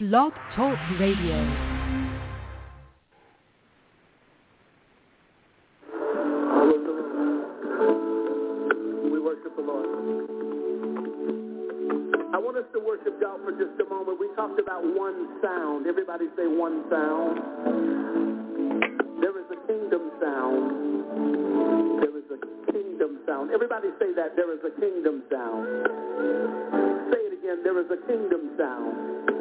Blog Talk Radio. We worship the Lord. I want us to worship God for just a moment. We talked about one sound. Everybody say one sound. There is a kingdom sound. There is a kingdom sound. Everybody say that. There is a kingdom sound. Say it again. There is a kingdom sound.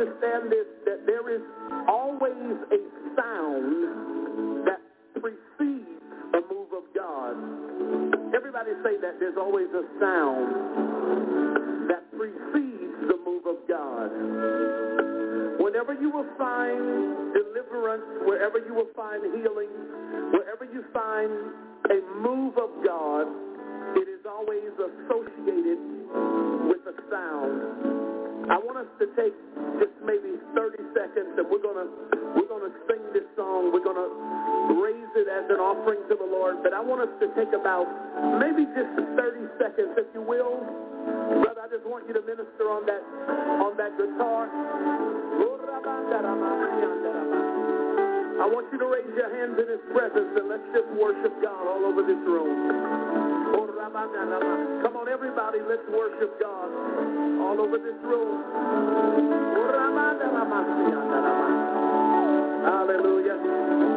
Understand this, that there is always a sound that precedes a move of God. Everybody say that there's always a sound that precedes the move of God. Whenever you will find deliverance, wherever you will find healing, wherever you find a move of God, it is always associated offering to the Lord. But I want us to take about maybe just 30 seconds, if you will. Brother, I just want you to minister on that on that guitar. I want you to raise your hands in his presence and let's just worship God all over this room. Come on, everybody, let's worship God all over this room. Hallelujah.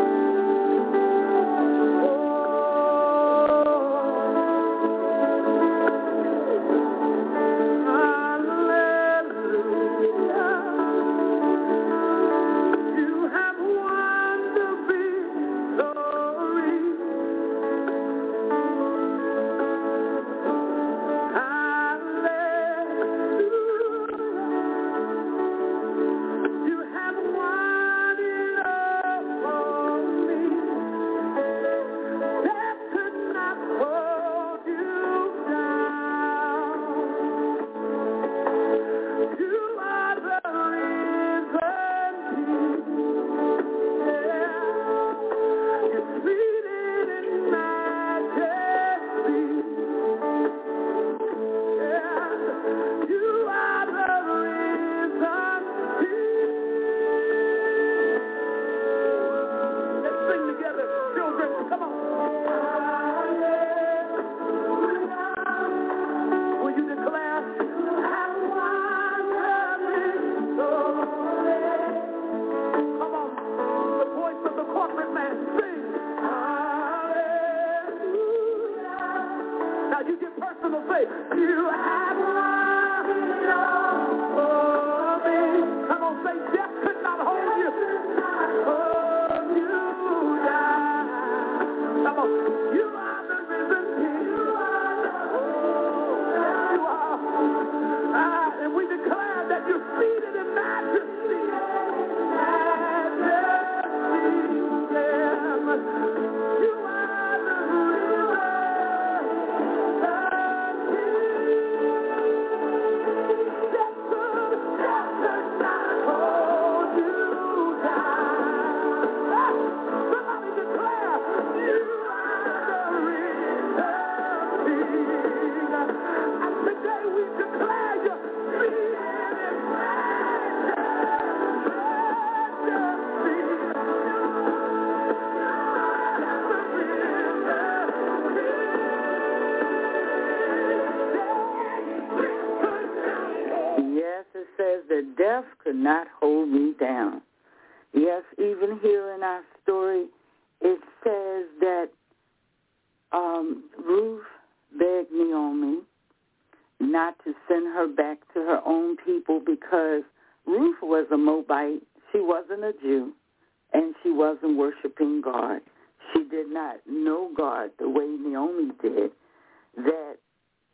Death could not hold me down. Yes, even here in our story, it says that um, Ruth begged Naomi not to send her back to her own people because Ruth was a Moabite. She wasn't a Jew, and she wasn't worshiping God. She did not know God the way Naomi did, that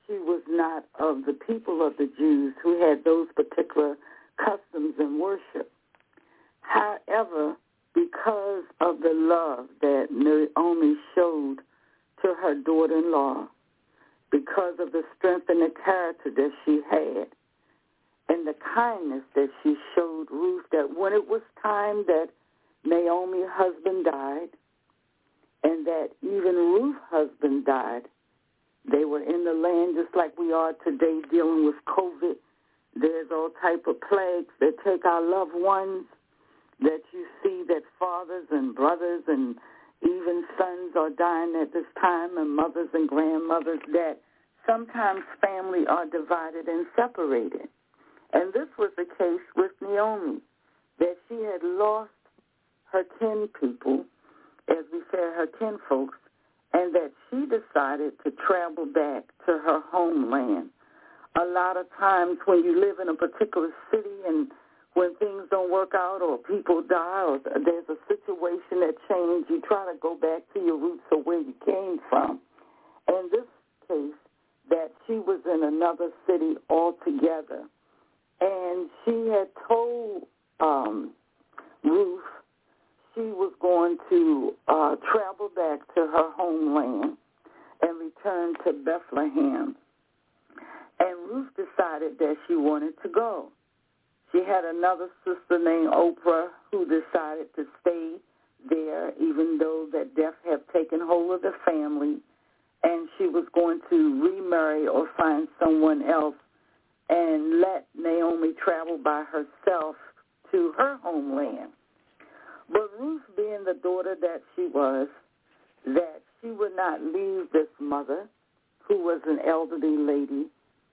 she was not of the people of the Jews who had those particular customs and worship. However, because of the love that Naomi showed to her daughter-in-law, because of the strength and the character that she had, and the kindness that she showed Ruth, that when it was time that Naomi's husband died, and that even Ruth's husband died, They were in the land just like we are today dealing with COVID. There's all type of plagues that take our loved ones, that you see that fathers and brothers and even sons are dying at this time and mothers and grandmothers, that sometimes family are divided and separated. And this was the case with Naomi, that she had lost her kin people, as we say, her kin folks, and that she decided to travel back to her homeland. A lot of times when you live in a particular city and when things don't work out or people die or there's a situation that changes, you try to go back to your roots of where you came from. In this case, that she was in another city altogether. And she had told um, Ruth she was going to uh, travel back to her homeland and return to Bethlehem. And Ruth decided that she wanted to go. She had another sister named Oprah who decided to stay there, even though that death had taken hold of the family, and she was going to remarry or find someone else and let Naomi travel by herself to her homeland. But Ruth, being the daughter that she was, that she would not leave this mother, who was an elderly lady,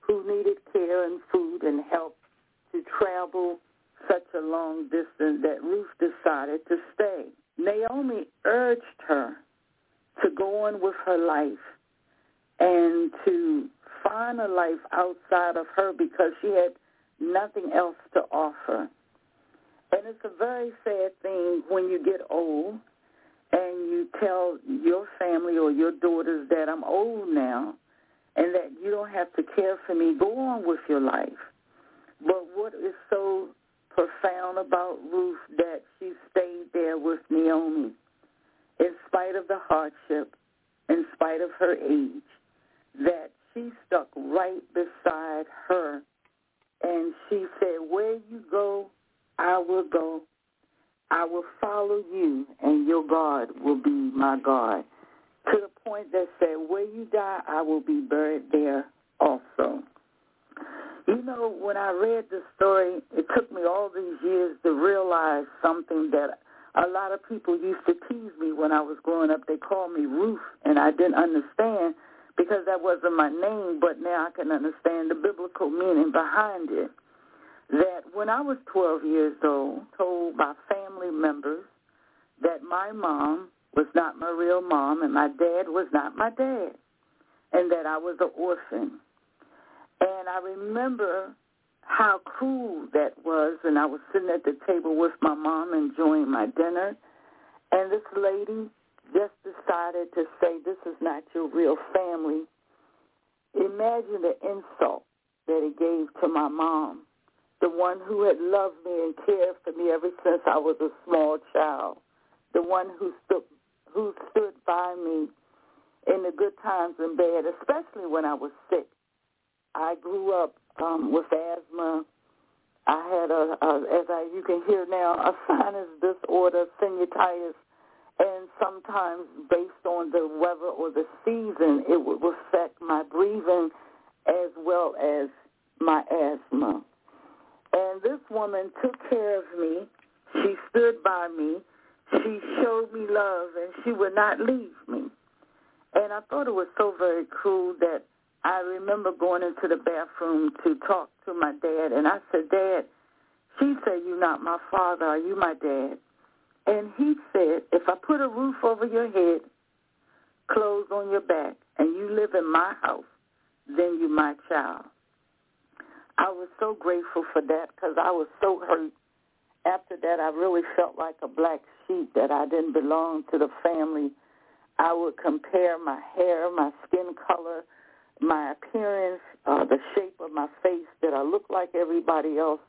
who needed care and food and help to travel such a long distance that Ruth decided to stay. Naomi urged her to go on with her life and to find a life outside of her because she had nothing else to offer. And it's a very sad thing when you get old and you tell your family or your daughters that I'm old now and that you don't have to care for me. Go on with your life. But what is so profound about Ruth that she stayed there with Naomi in spite of the hardship, in spite of her age, that she stuck right beside her and she said, where you go, I will go. I will follow you, and your God will be my God. To the point that said, where you die, I will be buried there also. You know, when I read the story, it took me all these years to realize something that a lot of people used to tease me when I was growing up. They called me Ruth, and I didn't understand because that wasn't my name, but now I can understand the biblical meaning behind it that when I was 12 years old, told by family members that my mom was not my real mom and my dad was not my dad, and that I was an orphan. And I remember how cruel that was, and I was sitting at the table with my mom enjoying my dinner, and this lady just decided to say, this is not your real family. Imagine the insult that it gave to my mom the one who had loved me and cared for me ever since I was a small child, the one who stood who stood by me in the good times and bad, especially when I was sick. I grew up um, with asthma. I had a, a, as I you can hear now, a sinus disorder, sinusitis, and sometimes based on the weather or the season, it would affect my breathing as well as my asthma. And this woman took care of me. She stood by me. She showed me love, and she would not leave me. And I thought it was so very cruel that I remember going into the bathroom to talk to my dad, and I said, Dad, she said, you're not my father. Are you my dad? And he said, if I put a roof over your head, clothes on your back, and you live in my house, then you're my child. I was so grateful for that because I was so hurt. After that, I really felt like a black sheep that I didn't belong to the family. I would compare my hair, my skin color, my appearance, uh, the shape of my face, that I looked like everybody else.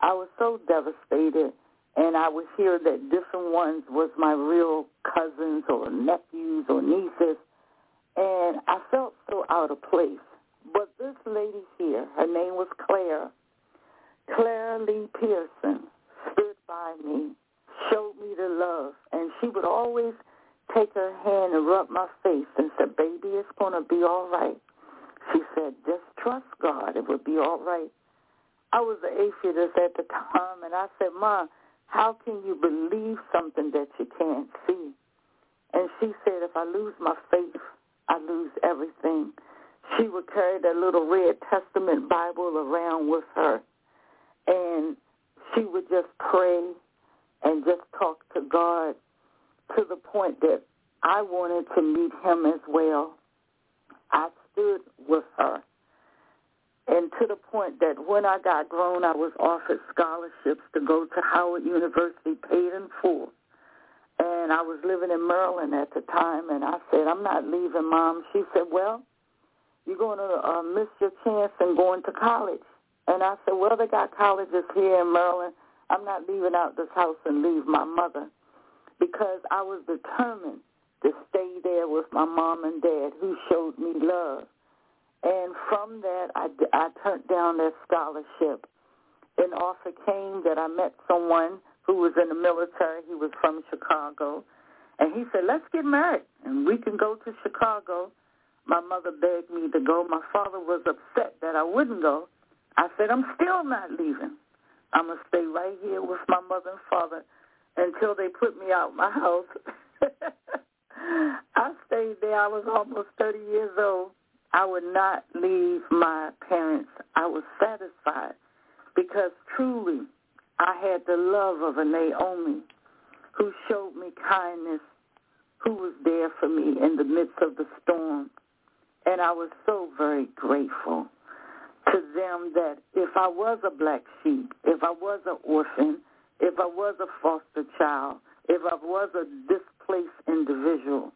I was so devastated, and I would hear that different ones was my real cousins or nephews or nieces, and I felt so out of place. But this lady here, her name was Claire, Claire Lee Pearson, stood by me, showed me the love, and she would always take her hand and rub my face and said, baby, it's going to be all right. She said, just trust God. It will be all right. I was an atheist at the time, and I said, Ma, how can you believe something that you can't see? And she said, if I lose my faith, I lose everything. She would carry that little red Testament Bible around with her, and she would just pray and just talk to God to the point that I wanted to meet him as well. I stood with her and to the point that when I got grown, I was offered scholarships to go to Howard University, paid in full. And I was living in Maryland at the time, and I said, I'm not leaving, Mom. She said, well, you're going to uh, miss your chance in going to college. And I said, well, they got colleges here in Maryland. I'm not leaving out this house and leave my mother because I was determined to stay there with my mom and dad who showed me love. And from that, I, I turned down that scholarship. An offer came that I met someone who was in the military. He was from Chicago. And he said, let's get married and we can go to Chicago. My mother begged me to go. My father was upset that I wouldn't go. I said, I'm still not leaving. I'm going to stay right here with my mother and father until they put me out of my house. I stayed there. I was almost 30 years old. I would not leave my parents. I was satisfied because truly I had the love of a Naomi who showed me kindness, who was there for me in the midst of the storm. And I was so very grateful to them that if I was a black sheep, if I was an orphan, if I was a foster child, if I was a displaced individual,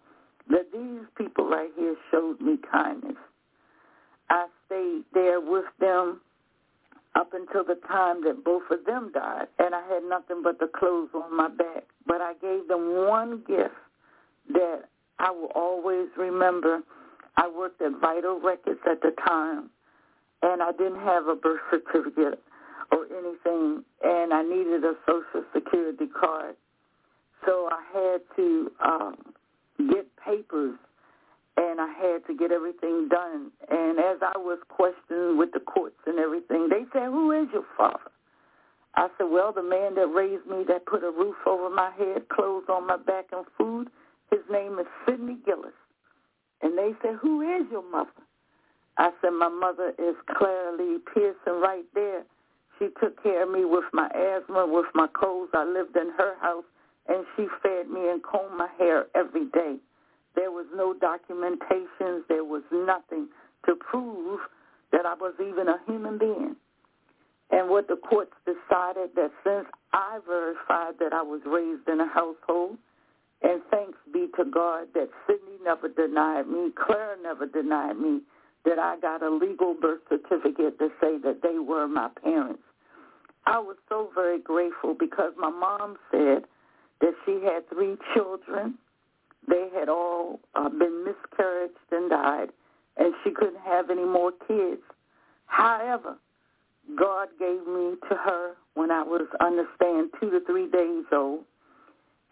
that these people right here showed me kindness. I stayed there with them up until the time that both of them died, and I had nothing but the clothes on my back. But I gave them one gift that I will always remember. I worked at Vital Records at the time, and I didn't have a birth certificate or anything, and I needed a Social Security card. So I had to um, get papers, and I had to get everything done. And as I was questioned with the courts and everything, they said, who is your father? I said, well, the man that raised me, that put a roof over my head, clothes on my back, and food, his name is Sidney Gillis. And they said, who is your mother? I said, my mother is Clara Lee Pearson right there. She took care of me with my asthma, with my colds. I lived in her house, and she fed me and combed my hair every day. There was no documentations. There was nothing to prove that I was even a human being. And what the courts decided that since I verified that I was raised in a household, and thanks be to God that Sidney never denied me, Claire never denied me, that I got a legal birth certificate to say that they were my parents. I was so very grateful because my mom said that she had three children. They had all uh, been miscarried and died, and she couldn't have any more kids. However, God gave me to her when I was, understand, two to three days old,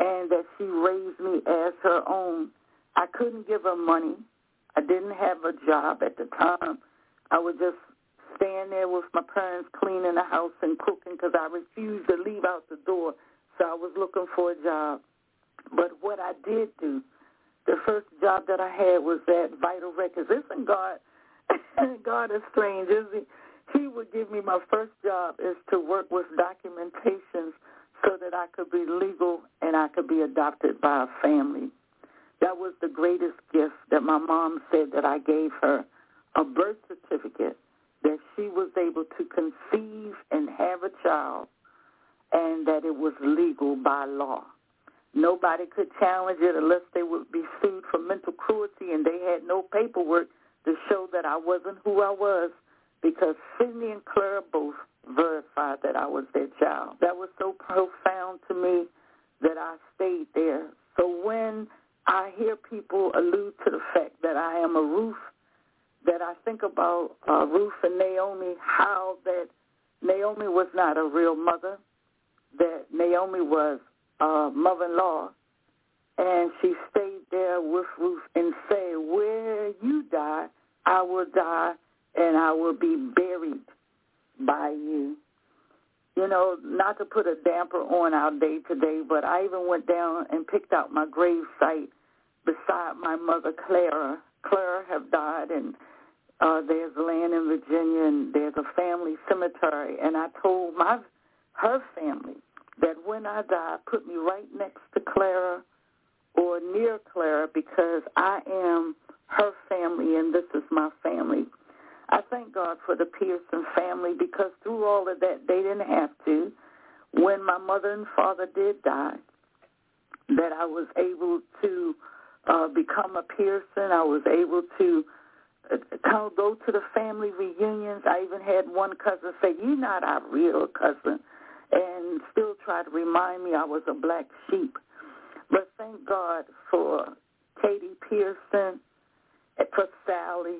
and that she raised me as her own. I couldn't give her money. I didn't have a job at the time. I was just stand there with my parents cleaning the house and cooking because I refused to leave out the door. So I was looking for a job. But what I did do, the first job that I had was at Vital Records. Isn't God, God is strange, isn't he? He would give me my first job is to work with documentations so that I could be legal and I could be adopted by a family. That was the greatest gift that my mom said that I gave her, a birth certificate that she was able to conceive and have a child and that it was legal by law. Nobody could challenge it unless they would be sued for mental cruelty and they had no paperwork to show that I wasn't who I was because Sidney and Clara both verified that I was their child. That was so profound to me that I stayed there. So when I hear people allude to the fact that I am a Ruth, that I think about uh, Ruth and Naomi, how that Naomi was not a real mother, that Naomi was a mother-in-law, and she stayed there with Ruth and said, where you die, I will die, and I will be buried. by you. You know, not to put a damper on our day today, but I even went down and picked out my grave site beside my mother, Clara. Clara have died, and uh, there's land in Virginia, and there's a family cemetery. And I told my her family that when I die, put me right next to Clara or near Clara because I am her family and this is my family. I thank God for the Pearson family because through all of that, they didn't have to. When my mother and father did die, that I was able to uh, become a Pearson. I was able to uh, go to the family reunions. I even had one cousin say, "You're not our real cousin," and still try to remind me I was a black sheep. But thank God for Katie Pearson, for Sally,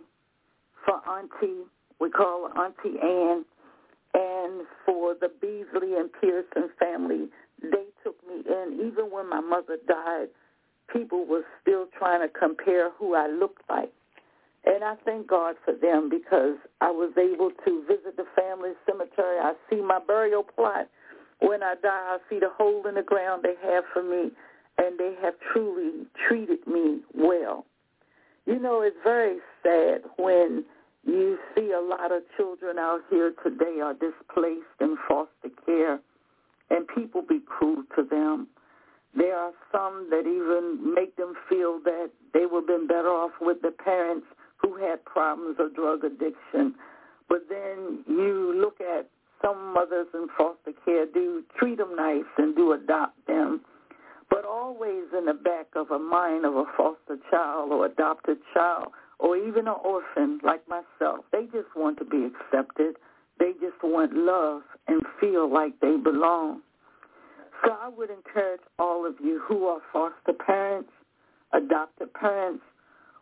for Auntie, we call her Auntie Ann, and for the Beasley and Pearson family. They took me in. Even when my mother died, people were still trying to compare who I looked like. And I thank God for them because I was able to visit the family cemetery. I see my burial plot. When I die, I see the hole in the ground they have for me, and they have truly treated me well. You know, it's very sad when you see a lot of children out here today are displaced in foster care, and people be cruel to them. There are some that even make them feel that they would have been better off with the parents who had problems of drug addiction. But then you look at some mothers in foster care do treat them nice and do adopt them. But always in the back of a mind of a foster child or adopted child or even an orphan like myself, they just want to be accepted. They just want love and feel like they belong. So I would encourage all of you who are foster parents, adopted parents,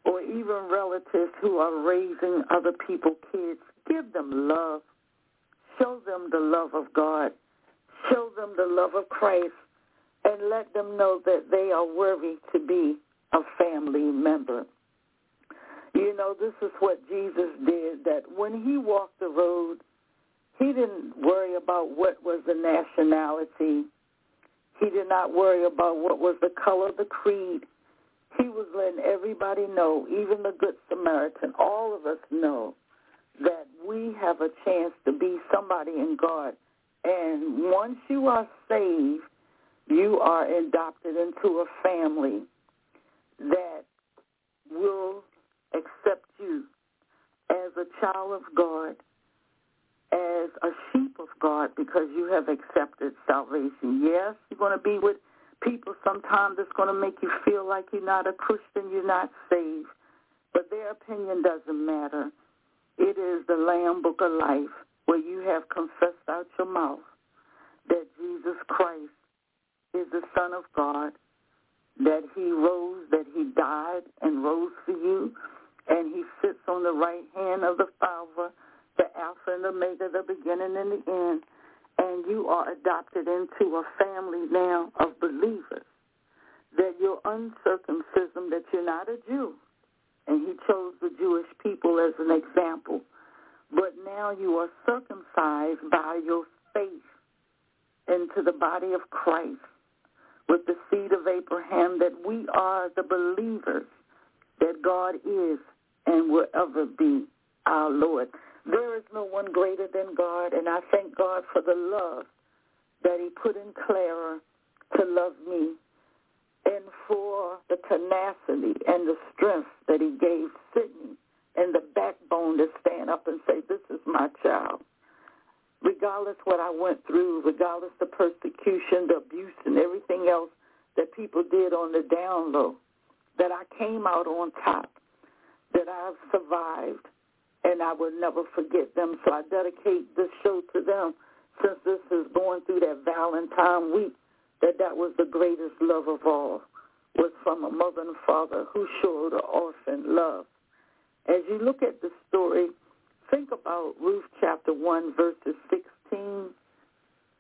or even relatives who are raising other people's kids, give them love. Show them the love of God. Show them the love of Christ and let them know that they are worthy to be a family member. You know, this is what Jesus did, that when he walked the road, he didn't worry about what was the nationality. He did not worry about what was the color of the creed. He was letting everybody know, even the Good Samaritan, all of us know that we have a chance to be somebody in God. And once you are saved, you are adopted into a family that will accept you as a child of God, as a sheep of God, because you have accepted salvation. Yes, you're going to be with people sometimes that's going to make you feel like you're not a Christian, you're not saved. But their opinion doesn't matter. It is the Lamb Book of Life where you have confessed out your mouth that Jesus Christ is the Son of God, that he rose, that he died and rose for you, and he sits on the right hand of the Father, the Alpha and the Omega, the beginning and the end, and you are adopted into a family now of believers, that you're uncircumcision, that you're not a Jew, and he chose the Jewish people as an example, but now you are circumcised by your faith into the body of Christ with the seed of Abraham, that we are the believers that God is and will ever be our Lord. There is no one greater than God, and I thank God for the love that he put in Clara to love me and for the tenacity and the strength that he gave Sidney and the backbone to stand up and say, this is my child. Regardless what I went through, regardless the persecution, the abuse, and everything else that people did on the down low, that I came out on top, that I've survived, and I will never forget them. So I dedicate this show to them since this is going through that Valentine week, that that was the greatest love of all, was from a mother and father who showed an orphan love. As you look at the story, think about Ruth chapter 1, verses 16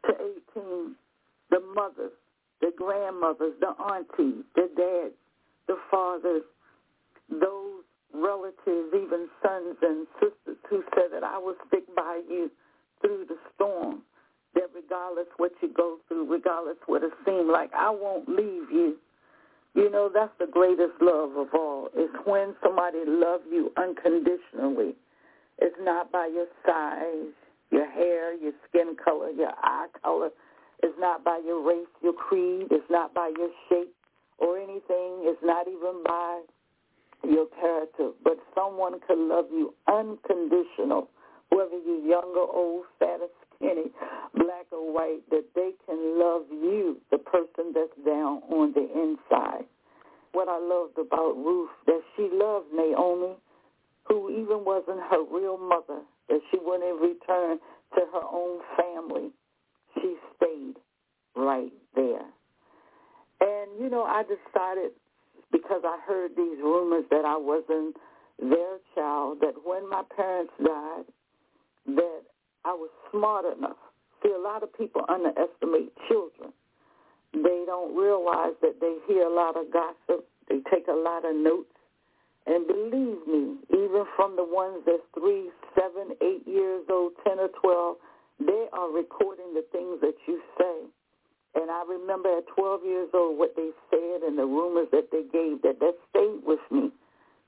to 18. The mothers, the grandmothers, the aunties, the dads, the fathers, those relatives, even sons and sisters who said that I will stick by you through the storm. That regardless what you go through, regardless what it seems like, I won't leave you. You know, that's the greatest love of all. It's when somebody loves you unconditionally. It's not by your size, your hair, your skin color, your eye color. It's not by your race, your creed. It's not by your shape or anything. It's not even by your character. But someone can love you unconditional, whether you're young or old, fat or skinny, black or white, that they can love you, the person that's down on the inside. What I loved about Ruth, that she loved Naomi, who even wasn't her real mother, that she wouldn't return to her own family. She stayed right there. And, you know, I decided because I heard these rumors that I wasn't their child, that when my parents died, that I was smart enough. See, a lot of people underestimate children. They don't realize that they hear a lot of gossip. They take a lot of notes. And believe me, even from the ones that's three, seven, eight years old, 10 or 12, they are recording the things that you say. And I remember at 12 years old what they said and the rumors that they gave, that that stayed with me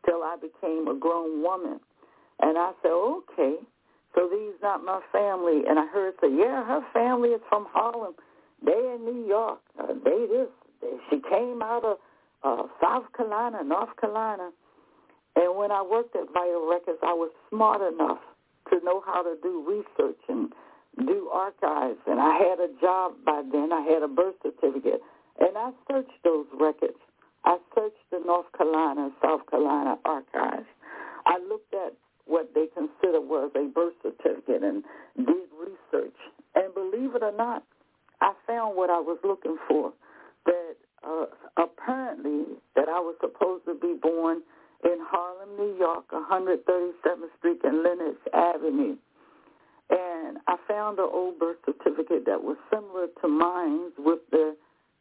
till I became a grown woman. And I said, okay, so these not my family. And I heard say, yeah, her family is from Harlem. They in New York. Uh, they this. She came out of uh, South Carolina, North Carolina. And when I worked at Vital Records, I was smart enough to know how to do research and do archives. And I had a job by then. I had a birth certificate. And I searched those records. I searched the North Carolina South Carolina archives. I looked at what they consider was a birth certificate and did research. And believe it or not, I found what I was looking for. That uh, apparently that I was supposed to be born in Harlem, New York, 137th Street and Lenox Avenue. And I found an old birth certificate that was similar to mine with the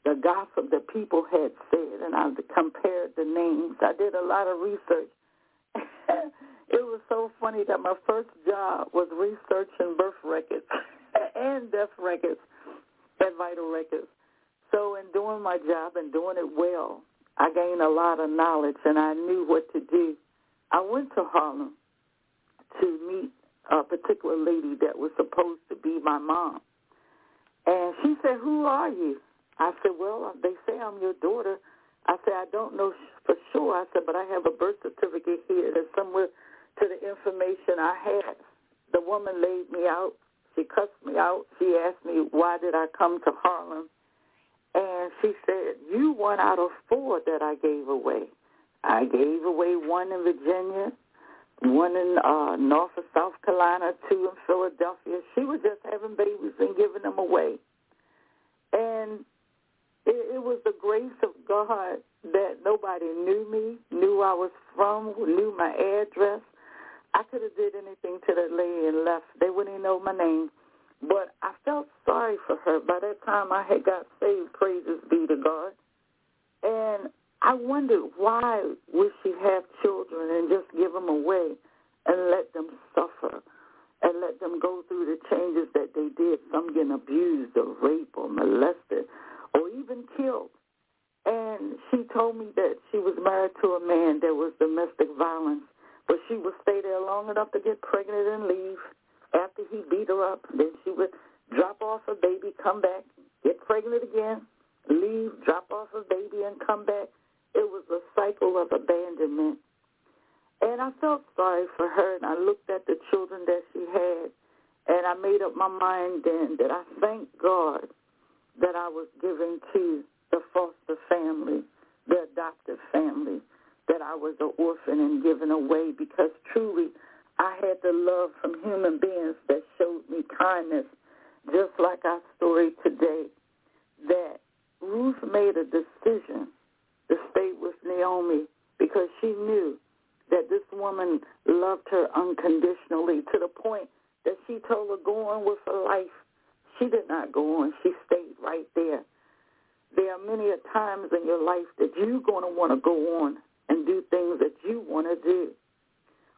the gossip that people had said, and I compared the names. I did a lot of research. it was so funny that my first job was researching birth records and death records at Vital Records. So in doing my job and doing it well, I gained a lot of knowledge and I knew what to do. I went to Harlem to meet a particular lady that was supposed to be my mom. And she said, who are you? I said, well, they say I'm your daughter. I said, I don't know for sure. I said, but I have a birth certificate here that's somewhere to the information I have. The woman laid me out. She cussed me out. She asked me, why did I come to Harlem? And she said, you one out of four that I gave away. I gave away one in Virginia, one in uh, North or South Carolina, two in Philadelphia. She was just having babies and giving them away. And it, it was the grace of God that nobody knew me, knew I was from, knew my address. I could have did anything to that lady and left. They wouldn't even know my name. But I felt sorry for her. By that time, I had got saved. Praises be to God. And I wondered why would she have children and just give them away and let them suffer and let them go through the changes that they did, some getting abused or raped or molested or even killed. And she told me that she was married to a man that was domestic violence, but she would stay there long enough to get pregnant and leave after he beat her up. Then she would drop off a baby, come back, get pregnant again, leave, drop off a baby, and come back. It was a cycle of abandonment. And I felt sorry for her, and I looked at the children that she had, and I made up my mind then that I thank God that I was given to the foster family, the adoptive family, that I was an orphan and given away because truly I had the love from human beings that showed me kindness, just like our story today, that Ruth made a decision to stay with Naomi because she knew that this woman loved her unconditionally to the point that she told her go on with her life. She did not go on. She stayed right there. There are many a times in your life that you're going to want to go on and do things that you want to do.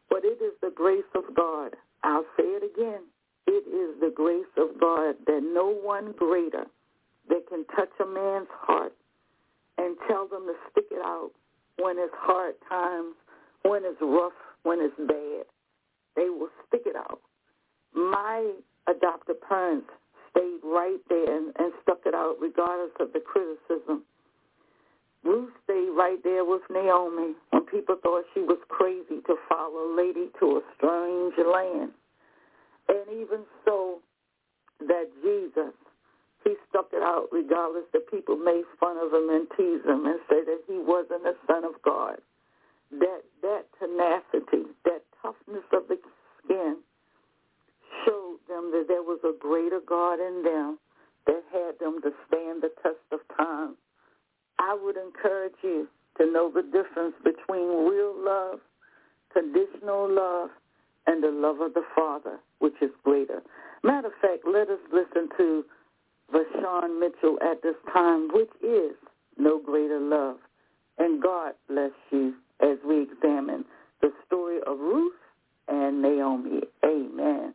But it is the grace of God. I'll say it again. It is the grace of God that no one greater that can touch a man's heart and tell them to stick it out when it's hard times, when it's rough, when it's bad. They will stick it out. My adopted parents stayed right there and, and stuck it out regardless of the criticism. Ruth stayed right there with Naomi when people thought she was crazy to follow a lady to a strange land. And even so, that Jesus, he stuck it out regardless that people made fun of him and tease him and say that he wasn't the son of God. That that tenacity, that toughness of the skin showed them that there was a greater God in them that had them to stand the test of time. I would encourage you to know the difference between real love, conditional love, and the love of the Father, which is greater. Matter of fact, let us listen to Vashawn Mitchell at this time, which is no greater love. And God bless you as we examine the story of Ruth and Naomi. Amen.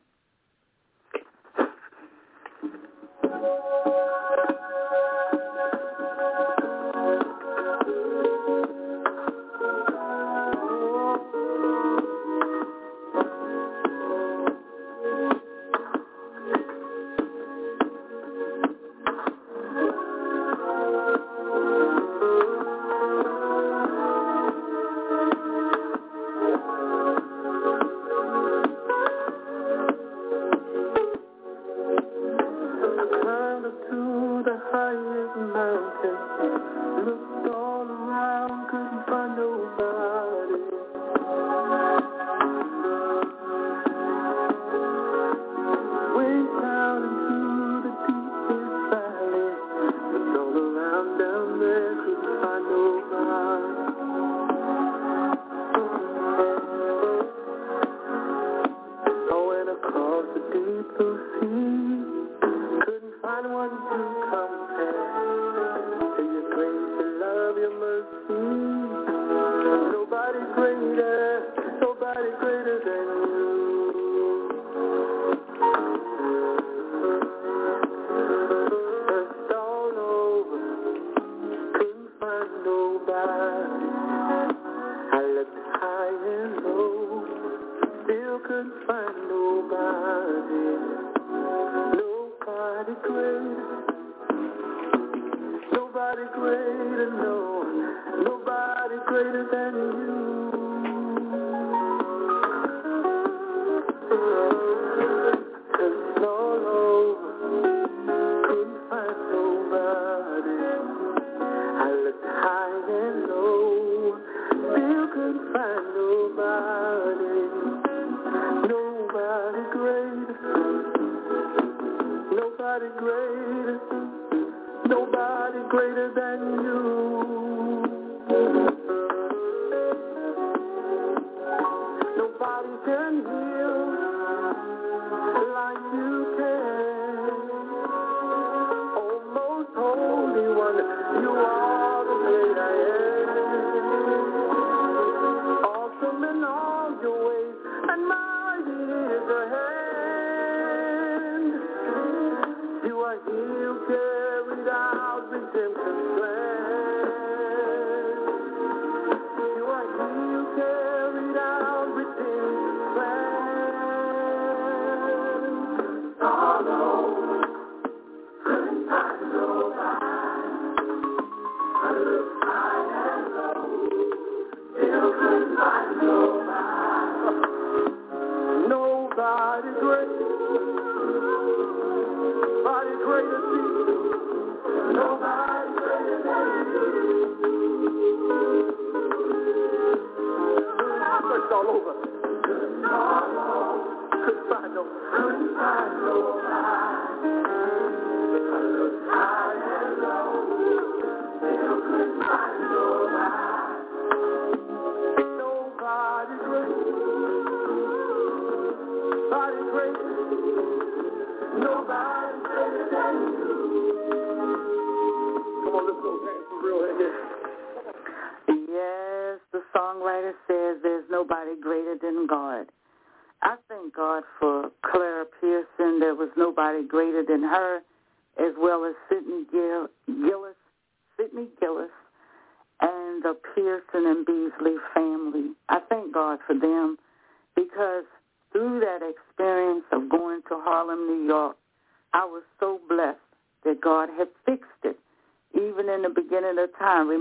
Songwriter says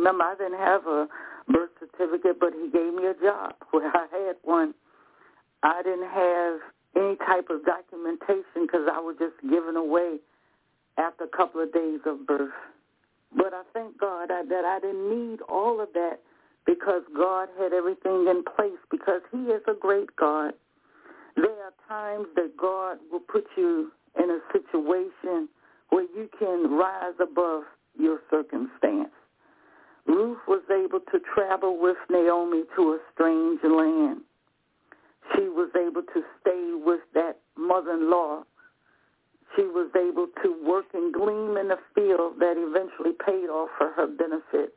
Remember, I didn't have a birth certificate, but he gave me a job where I had one. I didn't have any type of documentation because I was just given away after a couple of days of birth. But I thank God that I didn't need all of that because God had everything in place because he is a great God. There are times that God will put you in a situation where you can rise above your circumstance. Ruth was able to travel with Naomi to a strange land. She was able to stay with that mother-in-law. She was able to work and glean in the field that eventually paid off for her benefit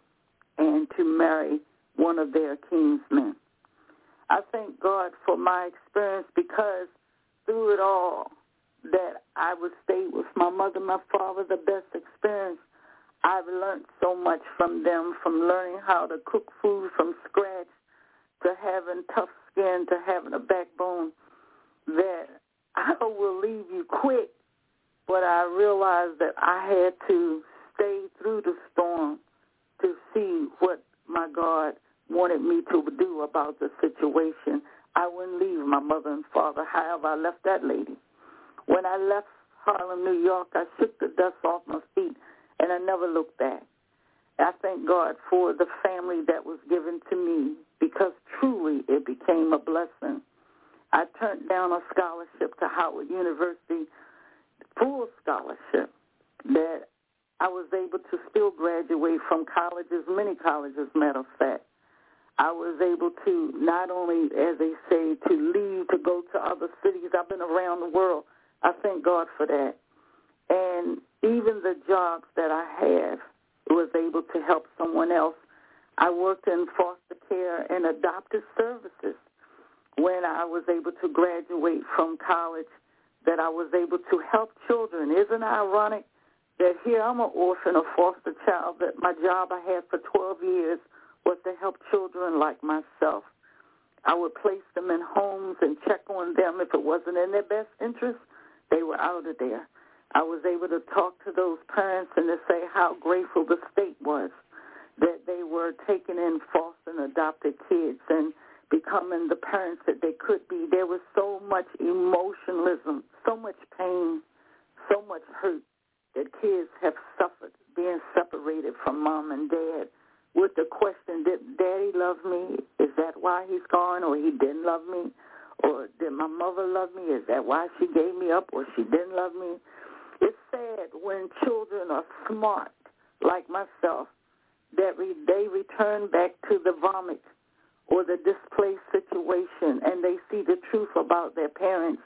and to marry one of their kinsmen. I thank God for my experience because through it all that I would stay with my mother my father, the best experience. I've learned so much from them, from learning how to cook food from scratch to having tough skin to having a backbone that I will leave you quick, but I realized that I had to stay through the storm to see what my God wanted me to do about the situation. I wouldn't leave my mother and father. However, I left that lady. When I left Harlem, New York, I shook the dust off my feet, and I never looked back. I thank God for the family that was given to me because truly it became a blessing. I turned down a scholarship to Howard University, full scholarship, that I was able to still graduate from colleges, many colleges, matter of fact. I was able to not only, as they say, to leave to go to other cities. I've been around the world. I thank God for that. And even the jobs that I have was able to help someone else. I worked in foster care and adoptive services when I was able to graduate from college that I was able to help children. Isn't it ironic that here I'm an orphan, a foster child, that my job I had for 12 years was to help children like myself. I would place them in homes and check on them if it wasn't in their best interest. They were out of there. I was able to talk to those parents and to say how grateful the state was that they were taking in foster and adopted kids and becoming the parents that they could be. There was so much emotionalism, so much pain, so much hurt that kids have suffered being separated from mom and dad with the question, did daddy love me? Is that why he's gone or he didn't love me? Or did my mother love me? Is that why she gave me up or she didn't love me? It's sad when children are smart like myself that re- they return back to the vomit or the displaced situation and they see the truth about their parents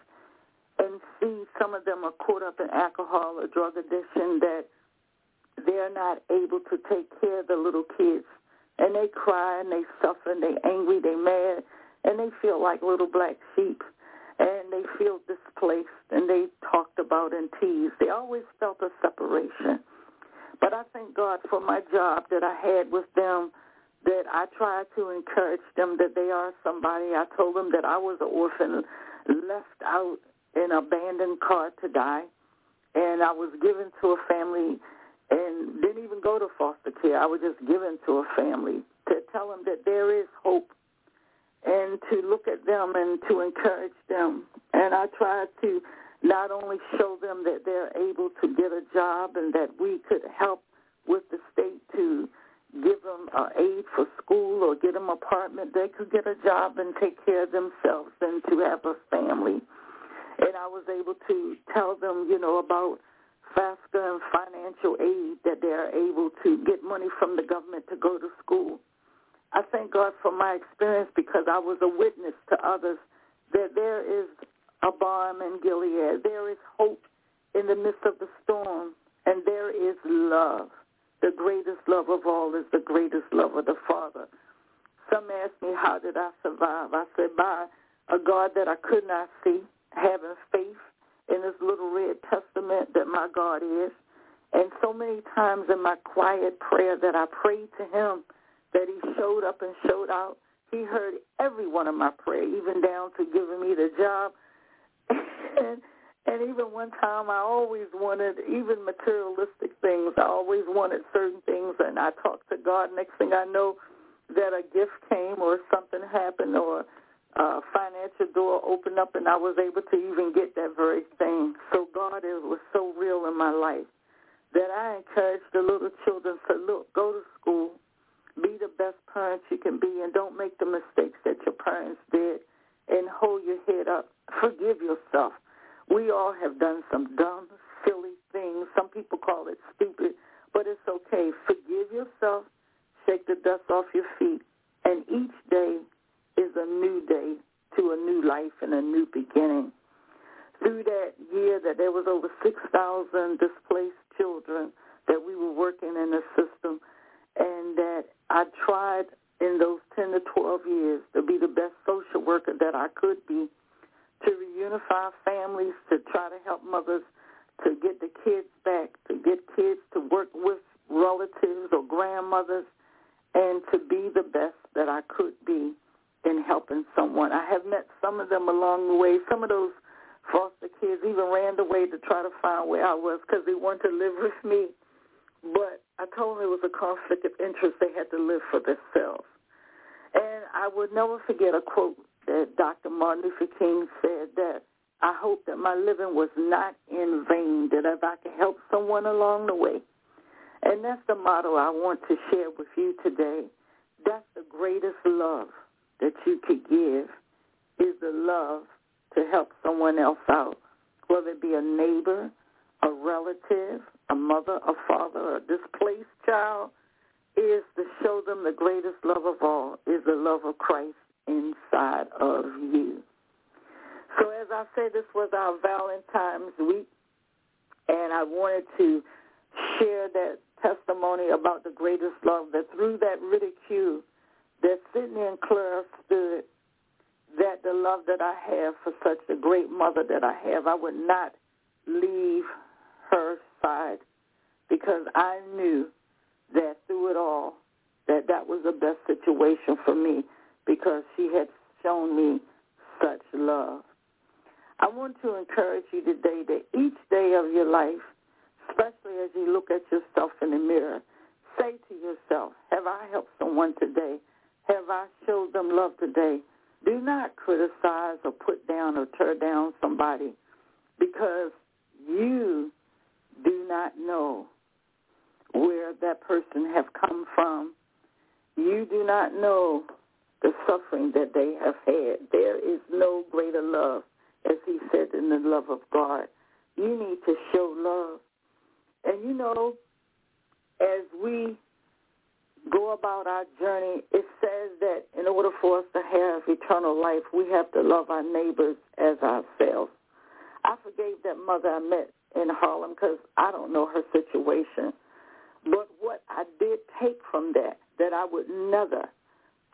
and see some of them are caught up in alcohol or drug addiction that they're not able to take care of the little kids. And they cry and they suffer and they angry, they mad, and they feel like little black sheep. And they feel displaced and they talked about and teased. They always felt a separation. But I thank God for my job that I had with them that I tried to encourage them that they are somebody. I told them that I was an orphan left out in an abandoned car to die. And I was given to a family and didn't even go to foster care. I was just given to a family to tell them that there is hope and to look at them and to encourage them. And I tried to not only show them that they're able to get a job and that we could help with the state to give them uh, aid for school or get them apartment, they could get a job and take care of themselves and to have a family. And I was able to tell them, you know, about FAFSA and financial aid that they're able to get money from the government to go to school. I thank God for my experience because I was a witness to others that there is a balm in Gilead. There is hope in the midst of the storm, and there is love. The greatest love of all is the greatest love of the Father. Some ask me, how did I survive? I said, by a God that I could not see, having faith in this little red testament that my God is. And so many times in my quiet prayer that I prayed to him that he showed up and showed out. He heard every one of my prayer, even down to giving me the job. and, and even one time I always wanted, even materialistic things, I always wanted certain things. And I talked to God. Next thing I know, that a gift came or something happened or a financial door opened up and I was able to even get that very thing. So God is, was so real in my life that I encourage the little children to look, go to school, be the best parents you can be, and don't make the mistakes that your parents did, and hold your head up. Forgive yourself. We all have done some dumb, silly things. Some people call it stupid, but it's okay. Forgive yourself. Shake the dust off your feet. And each day is a new day to a new life and a new beginning. Through that year that there was over 6,000 displaced children that we were working in the system, and that I tried in those 10 to 12 years to be the best social worker that I could be, to reunify families, to try to help mothers to get the kids back, to get kids to work with relatives or grandmothers, and to be the best that I could be in helping someone. I have met some of them along the way. Some of those foster kids even ran away to try to find where I was because they wanted to live with me. But I told them it was a conflict of interest. They had to live for themselves. And I will never forget a quote that Dr. Martin Luther King said that I hope that my living was not in vain, that if I could help someone along the way. And that's the motto I want to share with you today. That's the greatest love that you could give is the love to help someone else out, whether it be a neighbor, a relative, a mother, a father, a displaced child, is to show them the greatest love of all is the love of Christ inside of you. So as I said, this was our Valentine's week, and I wanted to share that testimony about the greatest love that through that ridicule that Sidney and Clara stood, that the love that I have for such a great mother that I have, I would not leave her side because I knew that through it all, that that was the best situation for me because she had shown me such love. I want to encourage you today that each day of your life, especially as you look at yourself in the mirror, say to yourself, have I helped someone today? Have I showed them love today? Do not criticize or put down or tear down somebody because you do not know where that person have come from. You do not know the suffering that they have had. There is no greater love, as he said, in the love of God. You need to show love. And you know, as we go about our journey, it says that in order for us to have eternal life, we have to love our neighbors as ourselves. I forgave that mother I met in Harlem because I don't know her situation. But what I did take from that, that I would never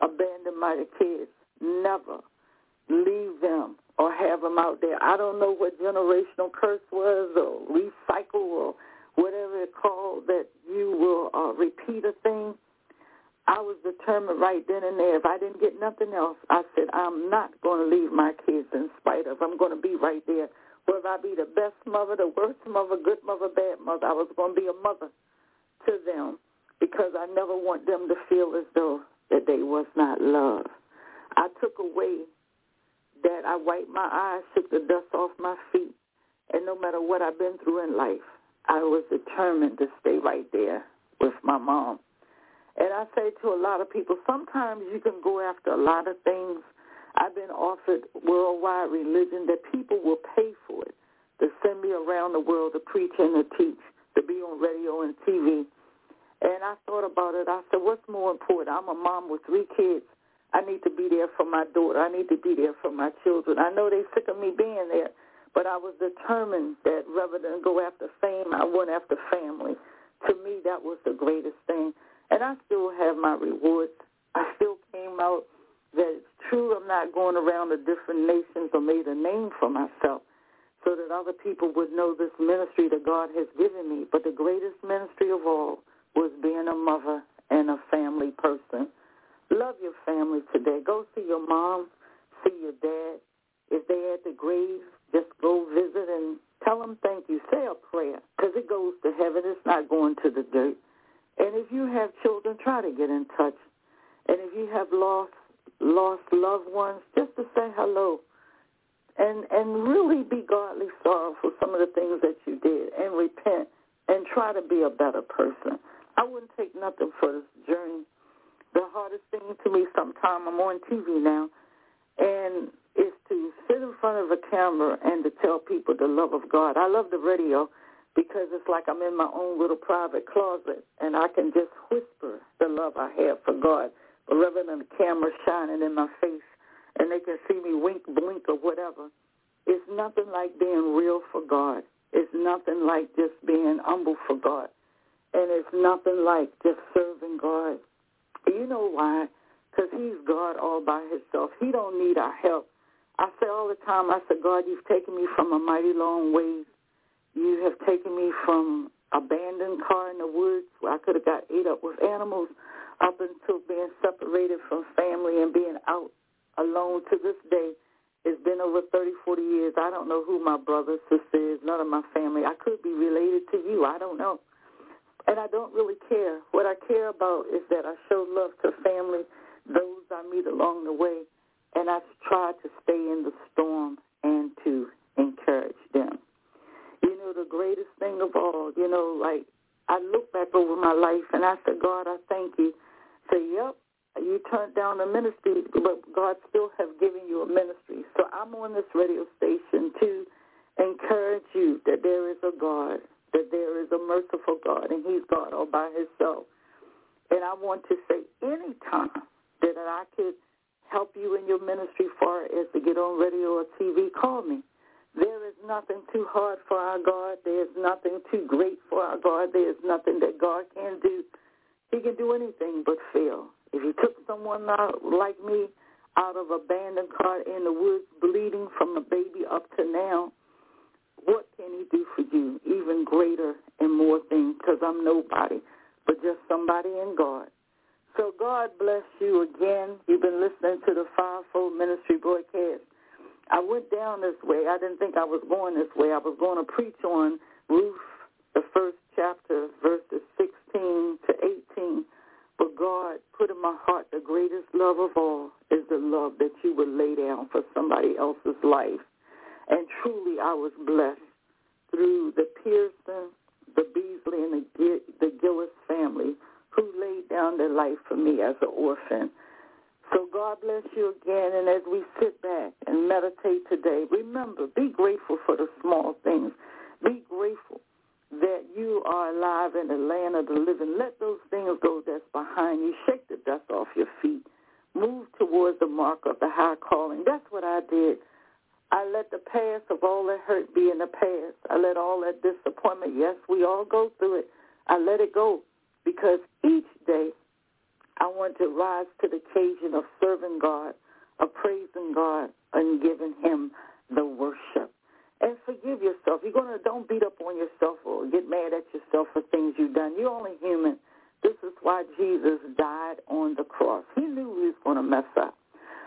abandon my kids, never leave them or have them out there. I don't know what generational curse was or recycle or whatever it's called that you will uh, repeat a thing. I was determined right then and there. If I didn't get nothing else, I said, I'm not going to leave my kids in spite of. I'm going to be right there. Whether I be the best mother, the worst mother, good mother, bad mother, I was going to be a mother to them because I never want them to feel as though that they was not loved. I took away that I wiped my eyes, shook the dust off my feet, and no matter what I've been through in life, I was determined to stay right there with my mom. And I say to a lot of people, sometimes you can go after a lot of things. I've been offered worldwide religion that people will pay for it to send me around the world to preach and to teach, to be on radio and TV. And I thought about it. I said, what's more important? I'm a mom with three kids. I need to be there for my daughter. I need to be there for my children. I know they're sick of me being there, but I was determined that rather than go after fame, I went after family. To me, that was the greatest thing. And I still have my rewards. I still came out that it's true I'm not going around to different nations or made a name for myself. so that other people would know this ministry that God has given me. But the greatest ministry of all was being a mother and a family person. Love your family today. Go see your mom, see your dad. If they're at the grave, just go visit and tell them thank you. Say a prayer because it goes to heaven. It's not going to the dirt. And if you have children, try to get in touch. And if you have lost lost loved ones, just to say hello and and really be godly sorrow for some of the things that you did and repent and try to be a better person. I wouldn't take nothing for this journey. The hardest thing to me sometime I'm on TV now and is to sit in front of a camera and to tell people the love of God. I love the radio because it's like I'm in my own little private closet and I can just whisper the love I have for God. But rather than the camera shining in my face and they can see me wink, blink, or whatever. It's nothing like being real for God. It's nothing like just being humble for God. And it's nothing like just serving God. You know why? Because he's God all by himself. He don't need our help. I say all the time, I said, God, you've taken me from a mighty long ways. You have taken me from abandoned car in the woods where I could have got ate up with animals up until being separated from family and being out alone to this day. It's been over 30, 40 years. I don't know who my brother, sister is, none of my family. I could be related to you. I don't know. And I don't really care. What I care about is that I show love to family, those I meet along the way, and I try to stay in the storm and to encourage them. The greatest thing of all, you know, like I look back over my life and I said, God, I thank you. Say, yep, you turned down a ministry, but God still has given you a ministry. So I'm on this radio station to encourage you that there is a God, that there is a merciful God, and he's God all by himself. And I want to say anytime that I could help you in your ministry far as to get on radio or TV, call me. There is nothing too hard for our God. There is nothing too great for our God. There is nothing that God can do. He can do anything but fail. If he took someone out like me out of abandoned car in the woods, bleeding from a baby up to now, what can he do for you? Even greater and more things, because I'm nobody, but just somebody in God. So God bless you again. You've been listening to the Fivefold Ministry broadcast. I went down this way. I didn't think I was going this way. I was going to preach on Ruth, the first chapter, verses 16 to 18. But God put in my heart the greatest love of all is the love that you would lay down for somebody else's life. And truly I was blessed through the Pearson, the Beasley, and the, the Gillis family who laid down their life for me as an orphan. So God bless you again. And as we sit back and meditate today, remember, be grateful for the small things. Be grateful that you are alive in the land of the living. Let those things go that's behind you. Shake the dust off your feet. Move towards the mark of the high calling. That's what I did. I let the past of all that hurt be in the past. I let all that disappointment, yes, we all go through it. I let it go because each day I want to rise to the occasion of serving God, of praising God, and giving him the worship and forgive yourself. You're gonna don't beat up on yourself or get mad at yourself for things you've done. You're only human. This is why Jesus died on the cross. He knew he was gonna mess up.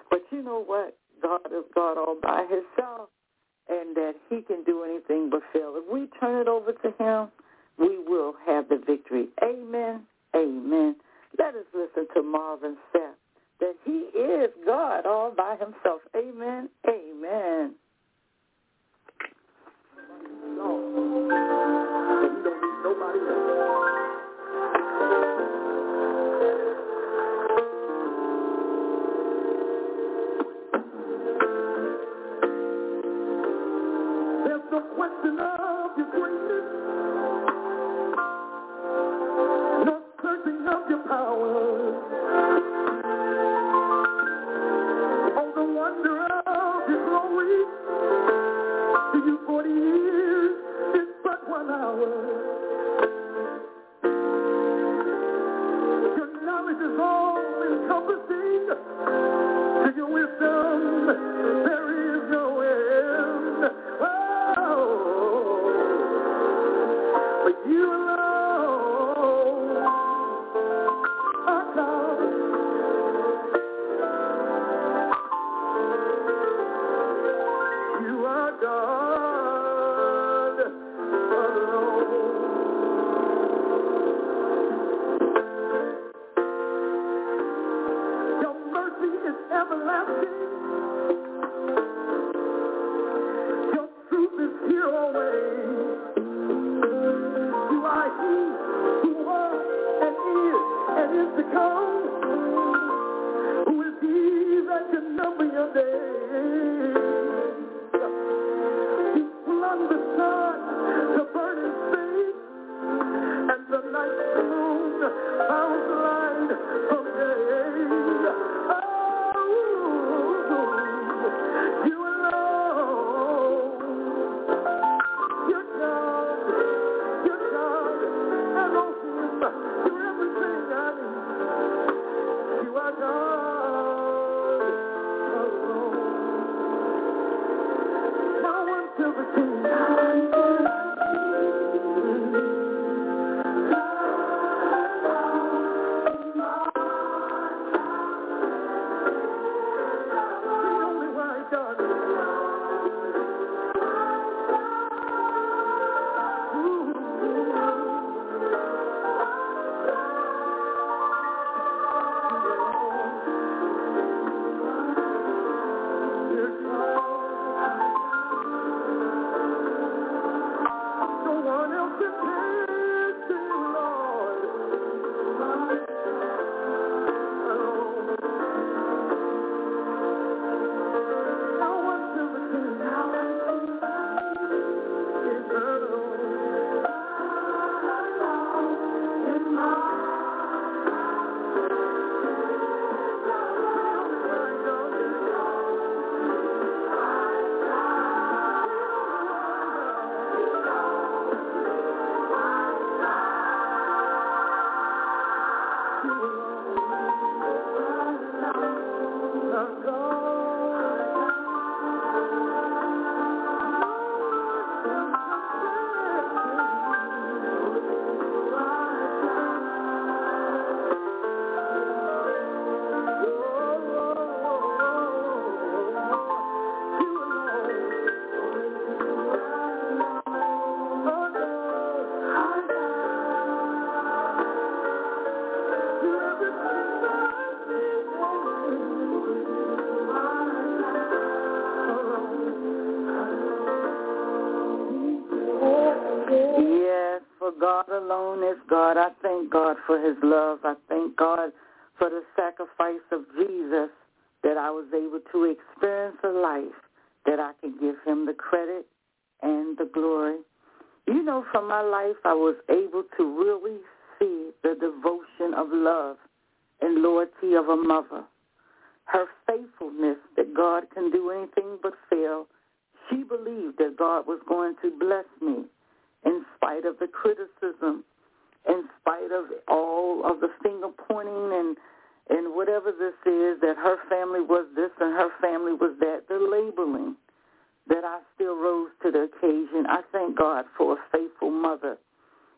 But you know what? God is God all by himself and that he can do anything but fail. If we turn it over to him, we will have the victory. Amen. Amen. Let us listen to Marvin Sapp that he is God all by himself. Amen. Amen. question of your greatness, Ha ha ha!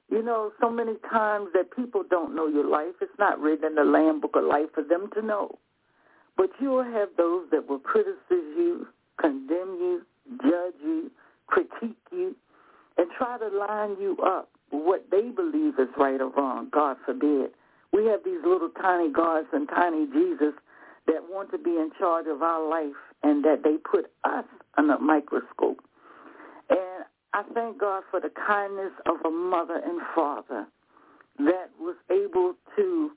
You know, so many times that people don't know your life. It's not written in the Lamb Book of Life for them to know. But you will have those that will criticize you, condemn you, judge you, critique you, and try to line you up with what they believe is right or wrong, God forbid. We have these little tiny gods and tiny Jesus that want to be in charge of our life and that they put us under a microscope. And I thank God for the kindness of a mother and father that was able to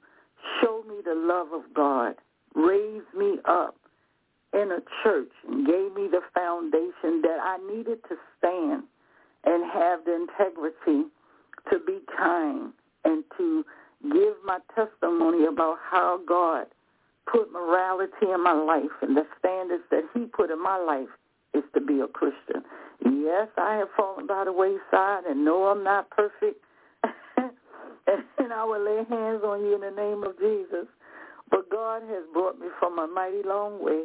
show me the love of God, raise me up in a church, and gave me the foundation that I needed to stand and have the integrity to be kind and to give my testimony about how God put morality in my life and the standards that he put in my life is to be a Christian. Yes, I have fallen by the wayside and no, I'm not perfect. and I will lay hands on you in the name of Jesus. But God has brought me from a mighty long way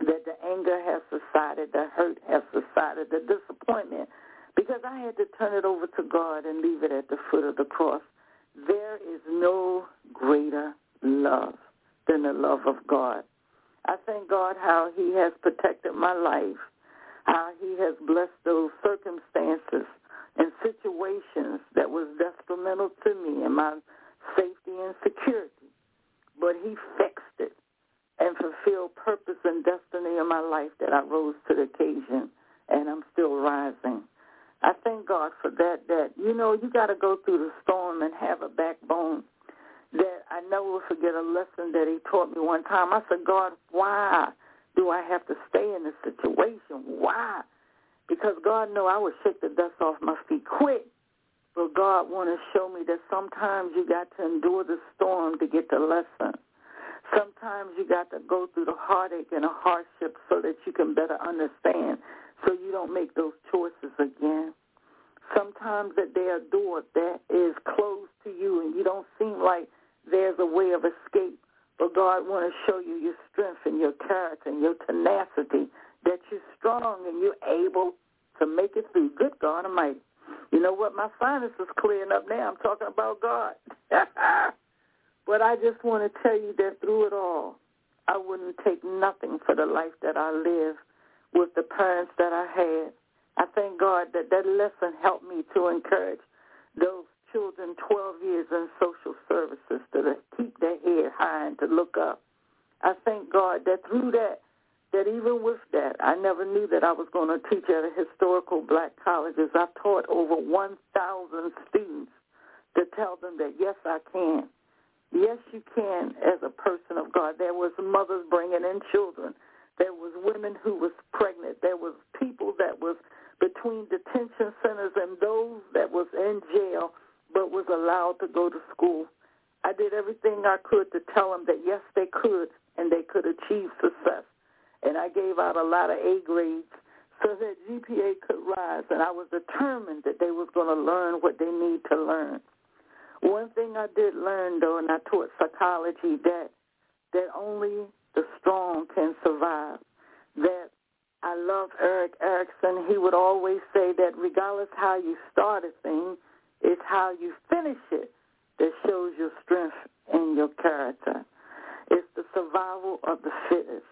that the anger has subsided, the hurt has subsided, the disappointment because I had to turn it over to God and leave it at the foot of the cross. There is no greater love than the love of God. I thank God how he has protected my life, how he has blessed those circumstances and situations that was detrimental to me and my safety and security. But he fixed it and fulfilled purpose and destiny in my life that I rose to the occasion and I'm still rising. I thank God for that, that, you know, you got to go through the storm and have a backbone. That I never will forget a lesson that he taught me one time. I said, God, why do I have to stay in this situation? Why? Because God knew I would shake the dust off my feet quick. But God want to show me that sometimes you got to endure the storm to get the lesson. Sometimes you got to go through the heartache and the hardship so that you can better understand so you don't make those choices again. Sometimes that there a door that is closed to you and you don't seem like there's a way of escape. But God want to show you your strength and your character and your tenacity, that you're strong and you're able to make it through. Good God Almighty. You know what? My sinus is clearing up now. I'm talking about God. but I just want to tell you that through it all, I wouldn't take nothing for the life that I live with the parents that I had. I thank God that that lesson helped me to encourage those children 12 years in social services to keep their head high and to look up. I thank God that through that, that even with that, I never knew that I was going to teach at a historical black colleges. I've taught over 1,000 students to tell them that, yes, I can. Yes, you can as a person of God. There was mothers bringing in children. There was women who was pregnant. There was people that was between detention centers and those that was in jail but was allowed to go to school. I did everything I could to tell them that yes, they could and they could achieve success. And I gave out a lot of A grades so that GPA could rise. And I was determined that they was going to learn what they need to learn. One thing I did learn, though, and I taught psychology, that that only the strong can survive. That I love Erik Erikson. He would always say that regardless how you start a thing, it's how you finish it that shows your strength and your character. It's the survival of the fittest.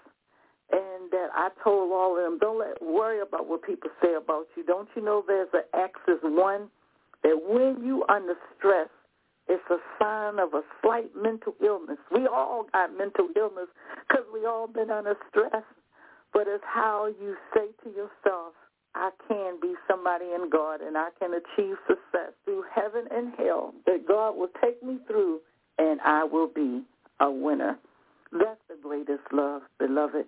And that I told all of them, don't let worry about what people say about you. Don't you know there's an axis one that when you under stress, it's a sign of a slight mental illness. We all got mental illness because we all been under stress. But it's how you say to yourself, I can be somebody in God and I can achieve success through heaven and hell that God will take me through and I will be a winner. That's the greatest love, beloved.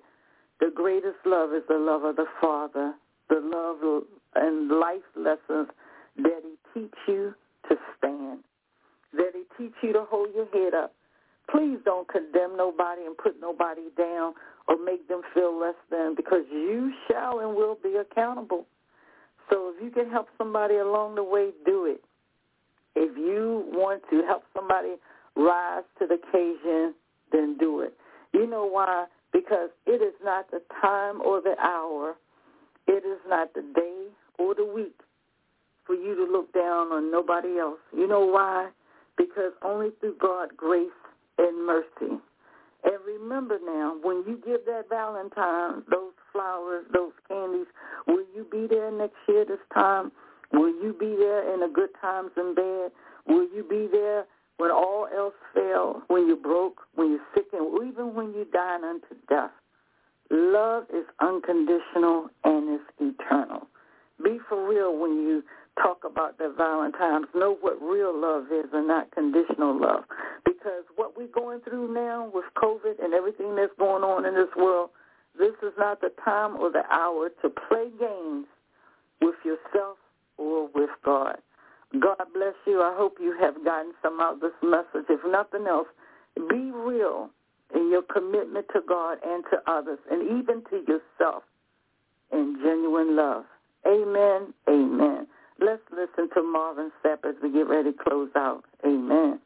The greatest love is the love of the Father, the love and life lessons that he teach you to stand, that he teach you to hold your head up. Please don't condemn nobody and put nobody down or make them feel less than because you shall and will be accountable. So if you can help somebody along the way, do it. If you want to help somebody rise to the occasion, then do it. You know why? Because it is not the time or the hour, it is not the day or the week for you to look down on nobody else. You know why? Because only through God's grace and mercy and remember now, when you give that Valentine, those flowers, those candies, will you be there next year this time? Will you be there in the good times and bad? Will you be there when all else fails, when you're broke, when you're sick, and even when you die unto death? Love is unconditional and is eternal. Be for real when you talk about the Valentine's. Know what real love is and not conditional love. Because what we're going through now with COVID and everything that's going on in this world, this is not the time or the hour to play games with yourself or with God. God bless you. I hope you have gotten some out of this message. If nothing else, be real in your commitment to God and to others and even to yourself in genuine love. Amen. Amen. Let's listen to Marvin Sapp as we get ready to close out. Amen.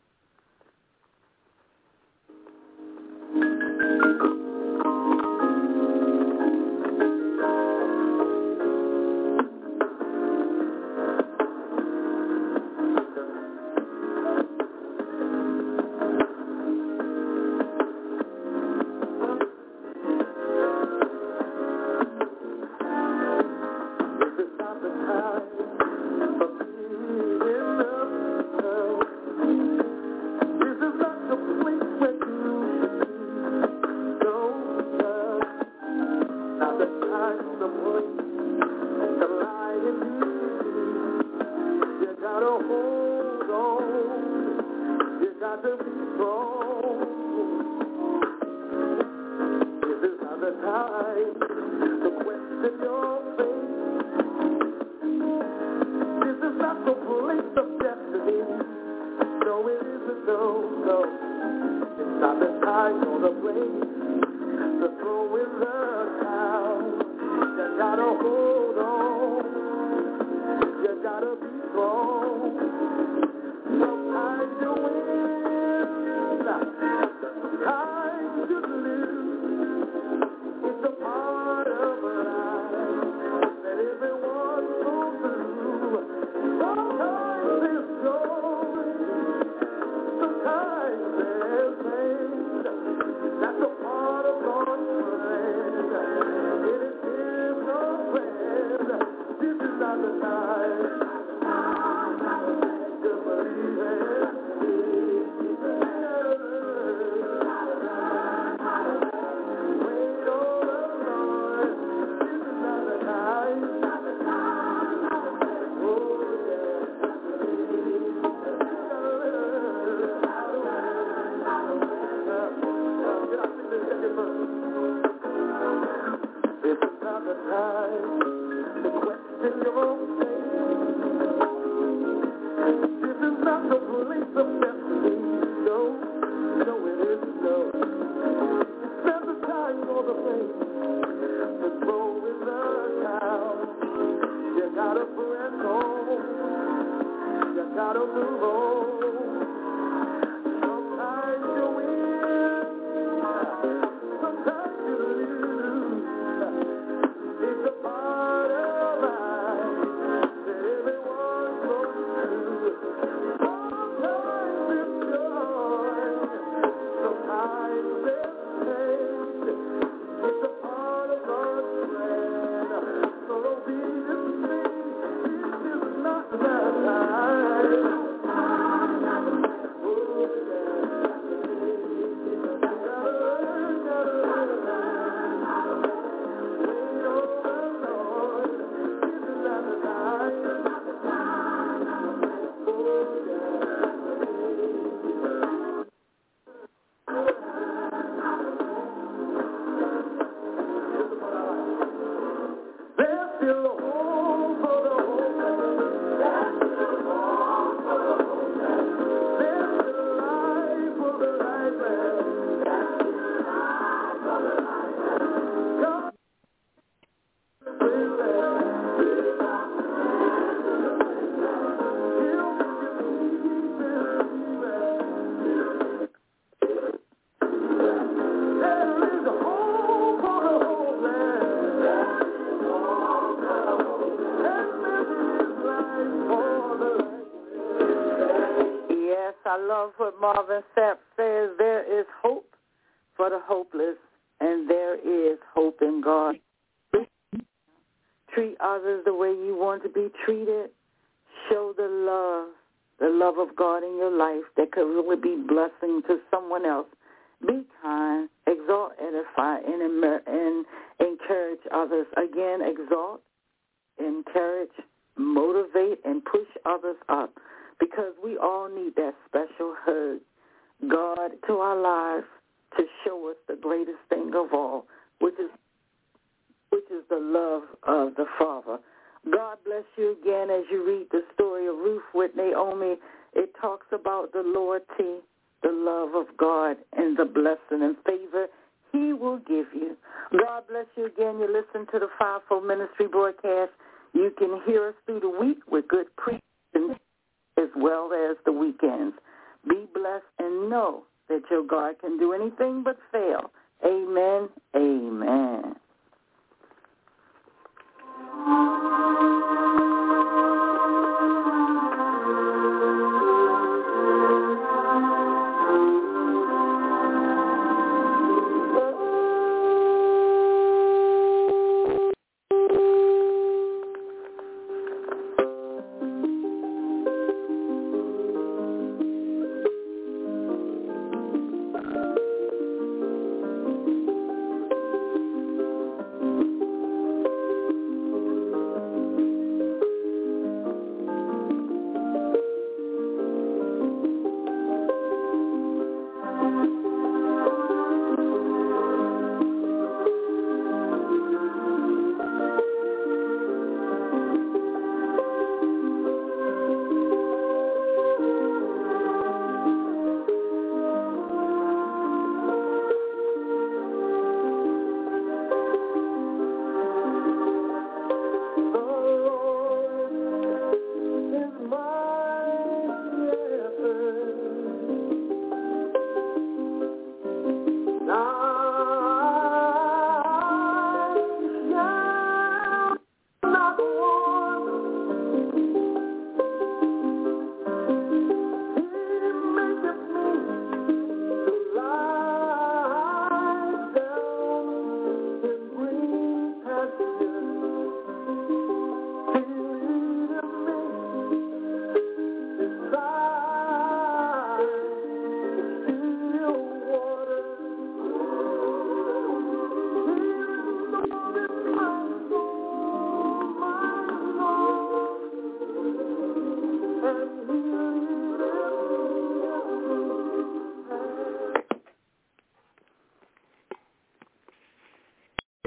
Love what Marvin Sapp says. There is hope for the hopeless, and there is hope in God. Treat others the way you want to be treated. Show the love, the love of God in your life that could really be blessing to someone else. Be kind, exalt, edify, and, and encourage others. Again, exalt, encourage, motivate, and push others up because we all need that special hug, God, to our lives to show us the greatest thing of all, which is which is the love of the Father. God bless you again as you read the story of Ruth with Naomi. It talks about the loyalty, the love of God, and the blessing and favor He will give you. God bless you again. You listen to the Fivefold Ministry broadcast. You can hear us through the week with good preaching as well as the weekends. Be blessed and know that your God can do anything but fail. Amen. Amen.